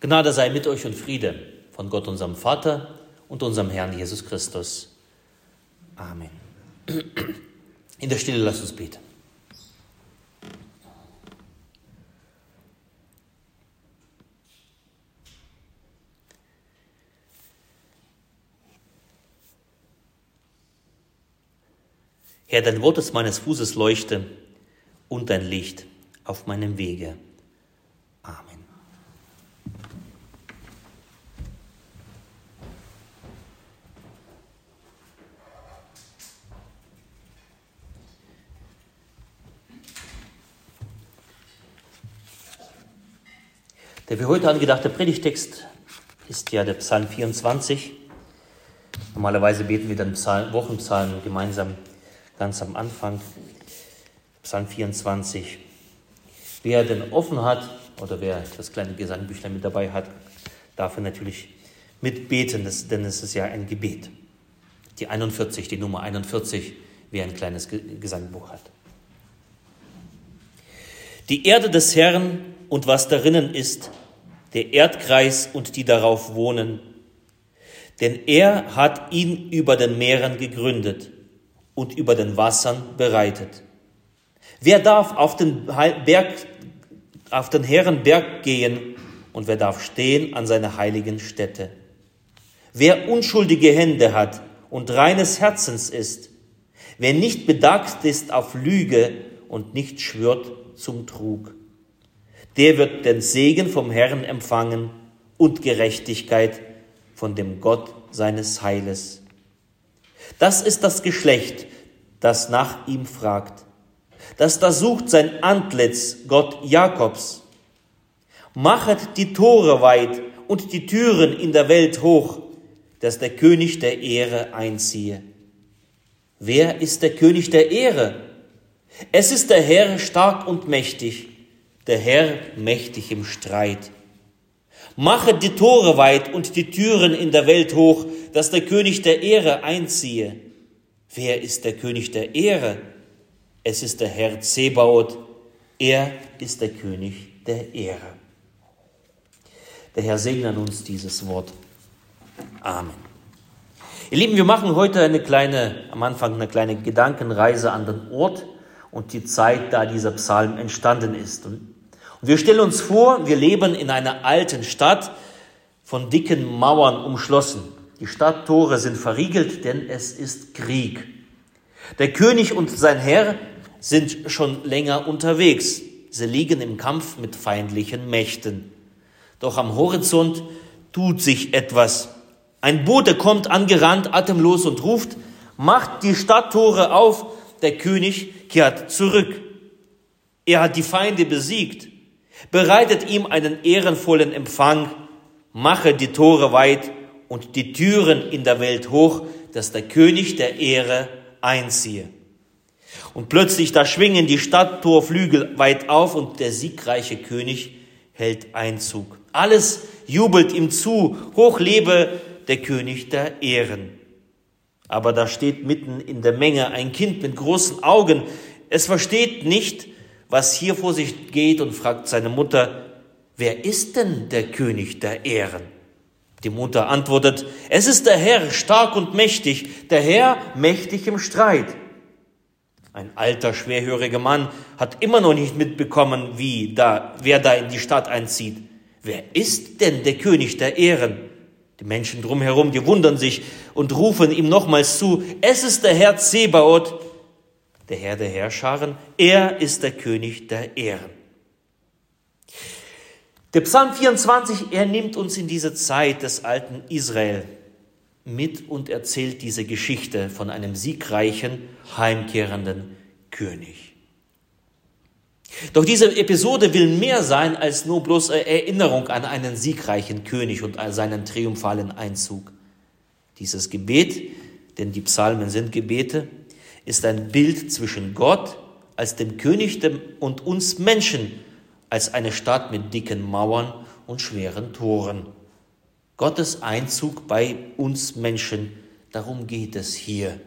Gnade sei mit euch und Friede von Gott, unserem Vater und unserem Herrn Jesus Christus. Amen. In der Stille lasst uns beten. Herr, dein Wort ist meines Fußes Leuchte und dein Licht auf meinem Wege. Amen. Der für heute angedachte Predigtext ist ja der Psalm 24. Normalerweise beten wir dann Psalm, Wochenpsalmen gemeinsam ganz am Anfang, Psalm 24. Wer denn offen hat oder wer das kleine Gesangbüchlein mit dabei hat, darf er natürlich mitbeten, denn es ist ja ein Gebet. Die 41, die Nummer 41, wer ein kleines Gesangbuch hat. Die Erde des Herrn und was darinnen ist, der Erdkreis und die darauf wohnen. Denn er hat ihn über den Meeren gegründet und über den Wassern bereitet. Wer darf auf den Berg, auf den Herrenberg gehen und wer darf stehen an seiner heiligen Stätte? Wer unschuldige Hände hat und reines Herzens ist, wer nicht bedacht ist auf Lüge und nicht schwört zum Trug, der wird den Segen vom Herrn empfangen und Gerechtigkeit von dem Gott seines Heiles. Das ist das Geschlecht, das nach ihm fragt, das da sucht sein Antlitz, Gott Jakobs. Machet die Tore weit und die Türen in der Welt hoch, dass der König der Ehre einziehe. Wer ist der König der Ehre? Es ist der Herr stark und mächtig, der Herr mächtig im Streit. Machet die Tore weit und die Türen in der Welt hoch, dass der König der Ehre einziehe. Wer ist der König der Ehre? Es ist der Herr Zebaoth. Er ist der König der Ehre. Der Herr segne uns dieses Wort. Amen. Ihr Lieben, wir machen heute eine kleine, am Anfang eine kleine Gedankenreise an den Ort und die Zeit, da dieser Psalm entstanden ist. Und wir stellen uns vor, wir leben in einer alten Stadt, von dicken Mauern umschlossen. Die Stadttore sind verriegelt, denn es ist Krieg. Der König und sein Herr sind schon länger unterwegs. Sie liegen im Kampf mit feindlichen Mächten. Doch am Horizont tut sich etwas. Ein Bote kommt angerannt, atemlos und ruft, macht die Stadttore auf, der König kehrt zurück. Er hat die Feinde besiegt, bereitet ihm einen ehrenvollen Empfang, mache die Tore weit und die Türen in der Welt hoch, dass der König der Ehre einziehe. Und plötzlich da schwingen die Stadttorflügel weit auf und der siegreiche König hält Einzug. Alles jubelt ihm zu, hoch lebe der König der Ehren. Aber da steht mitten in der Menge ein Kind mit großen Augen. Es versteht nicht, was hier vor sich geht und fragt seine Mutter, wer ist denn der König der Ehren? Die Mutter antwortet, es ist der Herr, stark und mächtig, der Herr mächtig im Streit. Ein alter, schwerhöriger Mann hat immer noch nicht mitbekommen, wie da, wer da in die Stadt einzieht. Wer ist denn der König der Ehren? Die Menschen drumherum, die wundern sich und rufen ihm nochmals zu, es ist der Herr Zebaoth, der Herr der Herrscharen, er ist der König der Ehren. Der Psalm 24, er nimmt uns in diese Zeit des alten Israel mit und erzählt diese Geschichte von einem siegreichen, heimkehrenden König. Doch diese Episode will mehr sein als nur bloß Erinnerung an einen siegreichen König und seinen triumphalen Einzug. Dieses Gebet, denn die Psalmen sind Gebete, ist ein Bild zwischen Gott als dem König und uns Menschen, als eine Stadt mit dicken Mauern und schweren Toren. Gottes Einzug bei uns Menschen, darum geht es hier.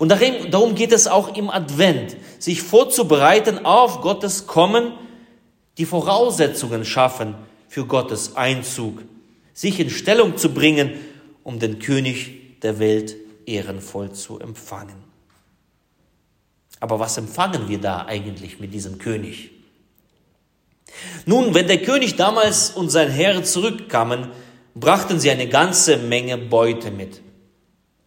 Und darum geht es auch im Advent, sich vorzubereiten auf Gottes Kommen, die Voraussetzungen schaffen für Gottes Einzug, sich in Stellung zu bringen, um den König der Welt ehrenvoll zu empfangen. Aber was empfangen wir da eigentlich mit diesem König? Nun, wenn der König damals und sein Herr zurückkamen, brachten sie eine ganze Menge Beute mit.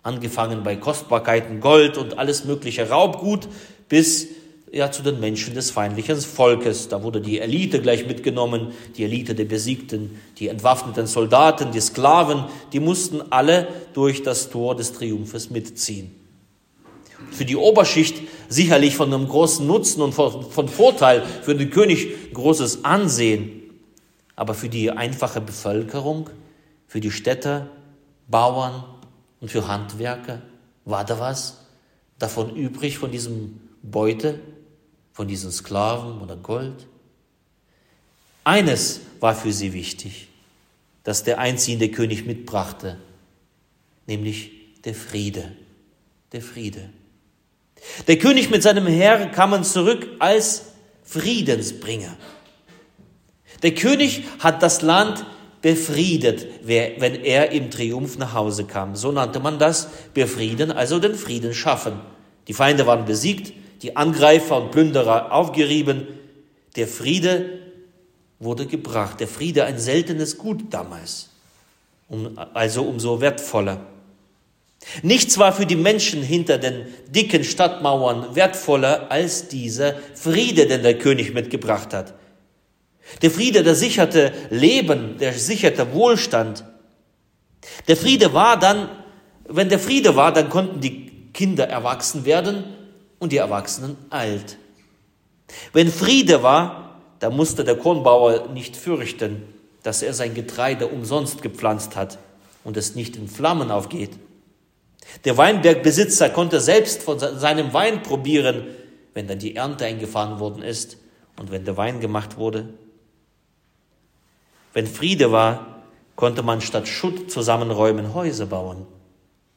Angefangen bei Kostbarkeiten, Gold und alles mögliche Raubgut bis ja, zu den Menschen des feindlichen Volkes. Da wurde die Elite gleich mitgenommen, die Elite der Besiegten, die entwaffneten Soldaten, die Sklaven, die mussten alle durch das Tor des Triumphes mitziehen. Für die Oberschicht sicherlich von einem großen Nutzen und von Vorteil, für den König großes Ansehen, aber für die einfache Bevölkerung, für die Städter, Bauern und für Handwerker, war da was davon übrig, von diesem Beute, von diesen Sklaven oder Gold? Eines war für sie wichtig, das der einziehende König mitbrachte, nämlich der Friede, der Friede. Der König mit seinem Heer kamen zurück als Friedensbringer. Der König hat das Land befriedet, wenn er im Triumph nach Hause kam. So nannte man das befrieden, also den Frieden schaffen. Die Feinde waren besiegt, die Angreifer und Plünderer aufgerieben. Der Friede wurde gebracht. Der Friede ein seltenes Gut damals, also umso wertvoller. Nichts war für die Menschen hinter den dicken Stadtmauern wertvoller als dieser Friede, den der König mitgebracht hat. Der Friede, der sicherte Leben, der sicherte Wohlstand. Der Friede war dann, wenn der Friede war, dann konnten die Kinder erwachsen werden und die Erwachsenen alt. Wenn Friede war, da musste der Kornbauer nicht fürchten, dass er sein Getreide umsonst gepflanzt hat und es nicht in Flammen aufgeht. Der Weinbergbesitzer konnte selbst von seinem Wein probieren, wenn dann die Ernte eingefahren worden ist und wenn der Wein gemacht wurde. Wenn Friede war, konnte man statt Schutt zusammenräumen Häuser bauen,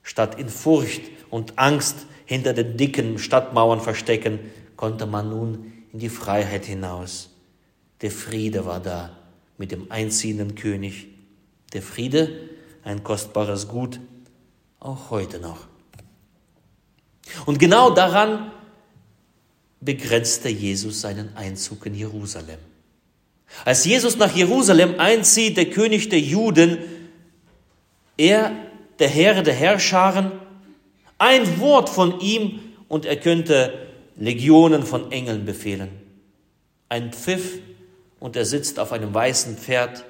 statt in Furcht und Angst hinter den dicken Stadtmauern verstecken, konnte man nun in die Freiheit hinaus. Der Friede war da mit dem einziehenden König. Der Friede, ein kostbares Gut, auch heute noch. Und genau daran begrenzte Jesus seinen Einzug in Jerusalem. Als Jesus nach Jerusalem einzieht, der König der Juden, er, der Herr der Herrscharen, ein Wort von ihm und er könnte Legionen von Engeln befehlen. Ein Pfiff und er sitzt auf einem weißen Pferd,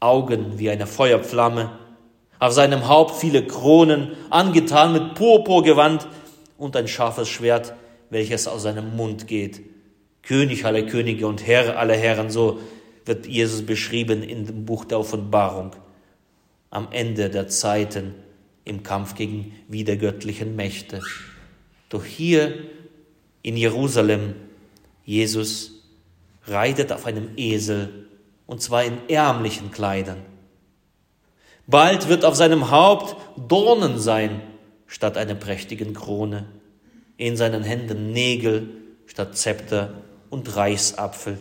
Augen wie eine Feuerflamme, auf seinem Haupt viele Kronen, angetan mit Purpurgewand und ein scharfes Schwert, welches aus seinem Mund geht. König aller Könige und Herr aller Herren, so wird Jesus beschrieben in dem Buch der Offenbarung. Am Ende der Zeiten im Kampf gegen wiedergöttlichen Mächte. Doch hier in Jerusalem, Jesus reitet auf einem Esel und zwar in ärmlichen Kleidern. Bald wird auf seinem Haupt Dornen sein statt einer prächtigen Krone, in seinen Händen Nägel statt Zepter und Reichsapfel.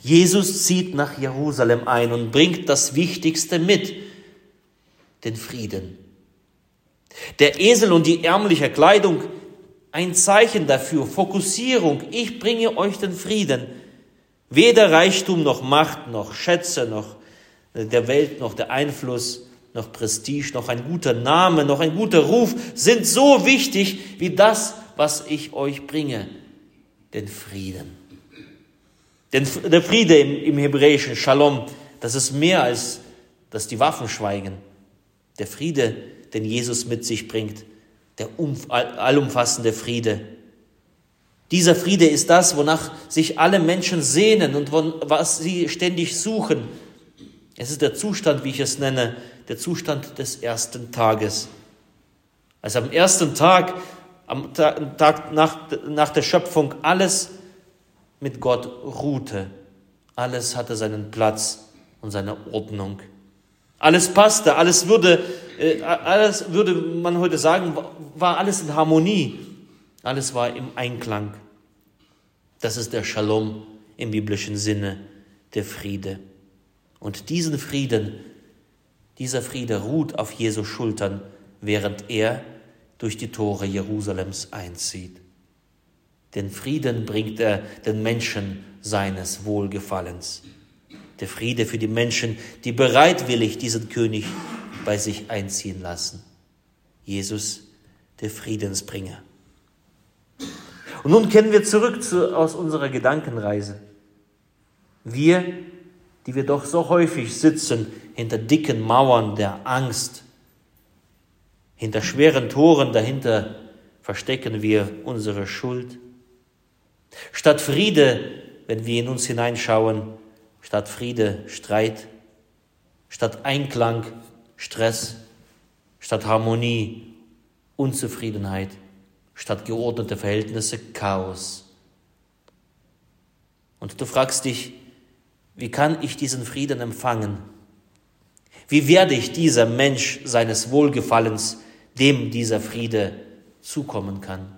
Jesus zieht nach Jerusalem ein und bringt das Wichtigste mit, den Frieden. Der Esel und die ärmliche Kleidung, ein Zeichen dafür, Fokussierung, ich bringe euch den Frieden. Weder Reichtum noch Macht noch Schätze noch der Welt noch der Einfluss, noch Prestige, noch ein guter Name, noch ein guter Ruf sind so wichtig wie das, was ich euch bringe, den Frieden. Denn der Friede im, im Hebräischen, Shalom, das ist mehr als, dass die Waffen schweigen. Der Friede, den Jesus mit sich bringt, der allumfassende Friede. Dieser Friede ist das, wonach sich alle Menschen sehnen und was sie ständig suchen. Es ist der Zustand, wie ich es nenne, der Zustand des ersten Tages. Als am ersten Tag, am Tag nach, nach der Schöpfung, alles mit Gott ruhte. Alles hatte seinen Platz und seine Ordnung. Alles passte, alles würde, äh, alles würde man heute sagen, war alles in Harmonie. Alles war im Einklang. Das ist der Shalom im biblischen Sinne, der Friede. Und diesen Frieden, dieser Friede ruht auf Jesu Schultern, während er durch die Tore Jerusalems einzieht. Den Frieden bringt er den Menschen seines Wohlgefallens. Der Friede für die Menschen, die bereitwillig diesen König bei sich einziehen lassen. Jesus, der Friedensbringer. Und nun kehren wir zurück zu, aus unserer Gedankenreise. Wir, die wir doch so häufig sitzen hinter dicken Mauern der Angst, hinter schweren Toren dahinter verstecken wir unsere Schuld. Statt Friede, wenn wir in uns hineinschauen, statt Friede Streit, statt Einklang Stress, statt Harmonie Unzufriedenheit, statt geordnete Verhältnisse Chaos. Und du fragst dich, wie kann ich diesen Frieden empfangen? Wie werde ich dieser Mensch seines Wohlgefallens, dem dieser Friede zukommen kann?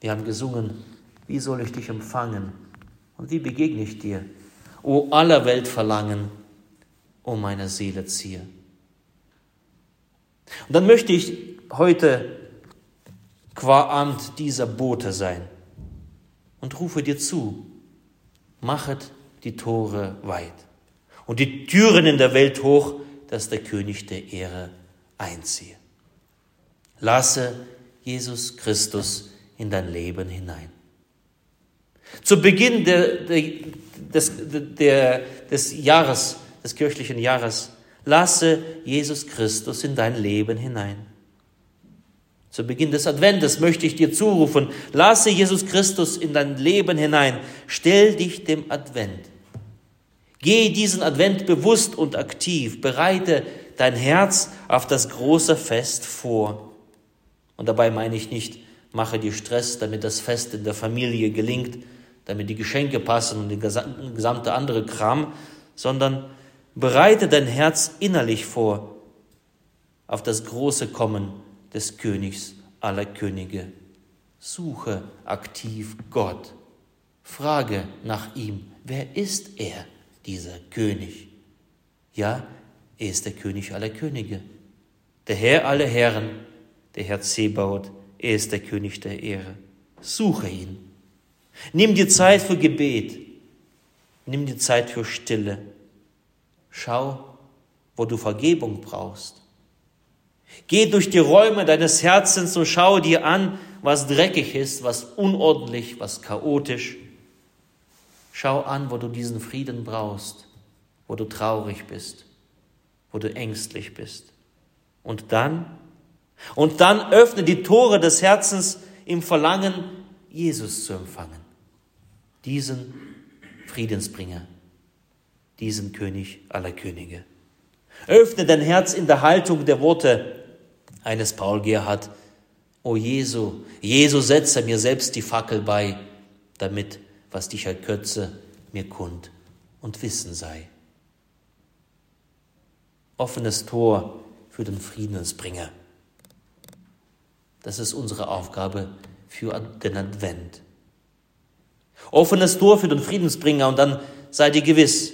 Wir haben gesungen, wie soll ich dich empfangen? Und wie begegne ich dir? O aller Welt Verlangen, o meine Seele ziehe. Und dann möchte ich heute qua Amt dieser Bote sein und rufe dir zu, machet die Tore weit und die Türen in der Welt hoch, dass der König der Ehre einziehe. Lasse Jesus Christus in dein Leben hinein. Zu Beginn der, der, des, der, des Jahres, des kirchlichen Jahres, lasse Jesus Christus in dein Leben hinein. Zu Beginn des Adventes möchte ich dir zurufen, lasse Jesus Christus in dein Leben hinein, stell dich dem Advent. Geh diesen Advent bewusst und aktiv, bereite dein Herz auf das große Fest vor. Und dabei meine ich nicht, mache dir Stress, damit das Fest in der Familie gelingt, damit die Geschenke passen und der gesamte andere Kram, sondern bereite dein Herz innerlich vor auf das große Kommen des Königs aller Könige. Suche aktiv Gott. Frage nach ihm, wer ist er, dieser König? Ja, er ist der König aller Könige, der Herr aller Herren, der Herr Zebaut, er ist der König der Ehre. Suche ihn. Nimm dir Zeit für Gebet. Nimm dir Zeit für Stille. Schau, wo du Vergebung brauchst. Geh durch die Räume deines Herzens und schau dir an, was dreckig ist, was unordentlich, was chaotisch. Schau an, wo du diesen Frieden brauchst, wo du traurig bist, wo du ängstlich bist. Und dann, und dann öffne die Tore des Herzens im Verlangen, Jesus zu empfangen. Diesen Friedensbringer, diesen König aller Könige. Öffne dein Herz in der Haltung der Worte eines Paul Gerhard. O Jesu, Jesu, setze mir selbst die Fackel bei, damit, was dich erkürze, mir kund und Wissen sei. Offenes Tor für den Friedensbringer. Das ist unsere Aufgabe für den Advent. Offenes Tor für den Friedensbringer und dann sei dir gewiss,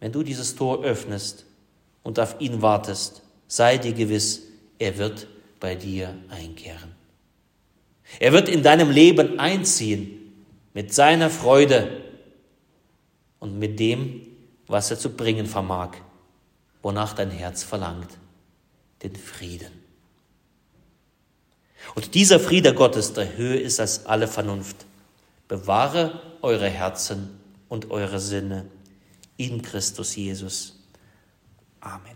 wenn du dieses Tor öffnest und auf ihn wartest, sei dir gewiss, er wird bei dir einkehren. Er wird in deinem Leben einziehen mit seiner Freude und mit dem, was er zu bringen vermag, wonach dein Herz verlangt, den Frieden. Und dieser Friede Gottes, der höher ist als alle Vernunft, bewahre eure Herzen und eure Sinne in Christus Jesus. Amen.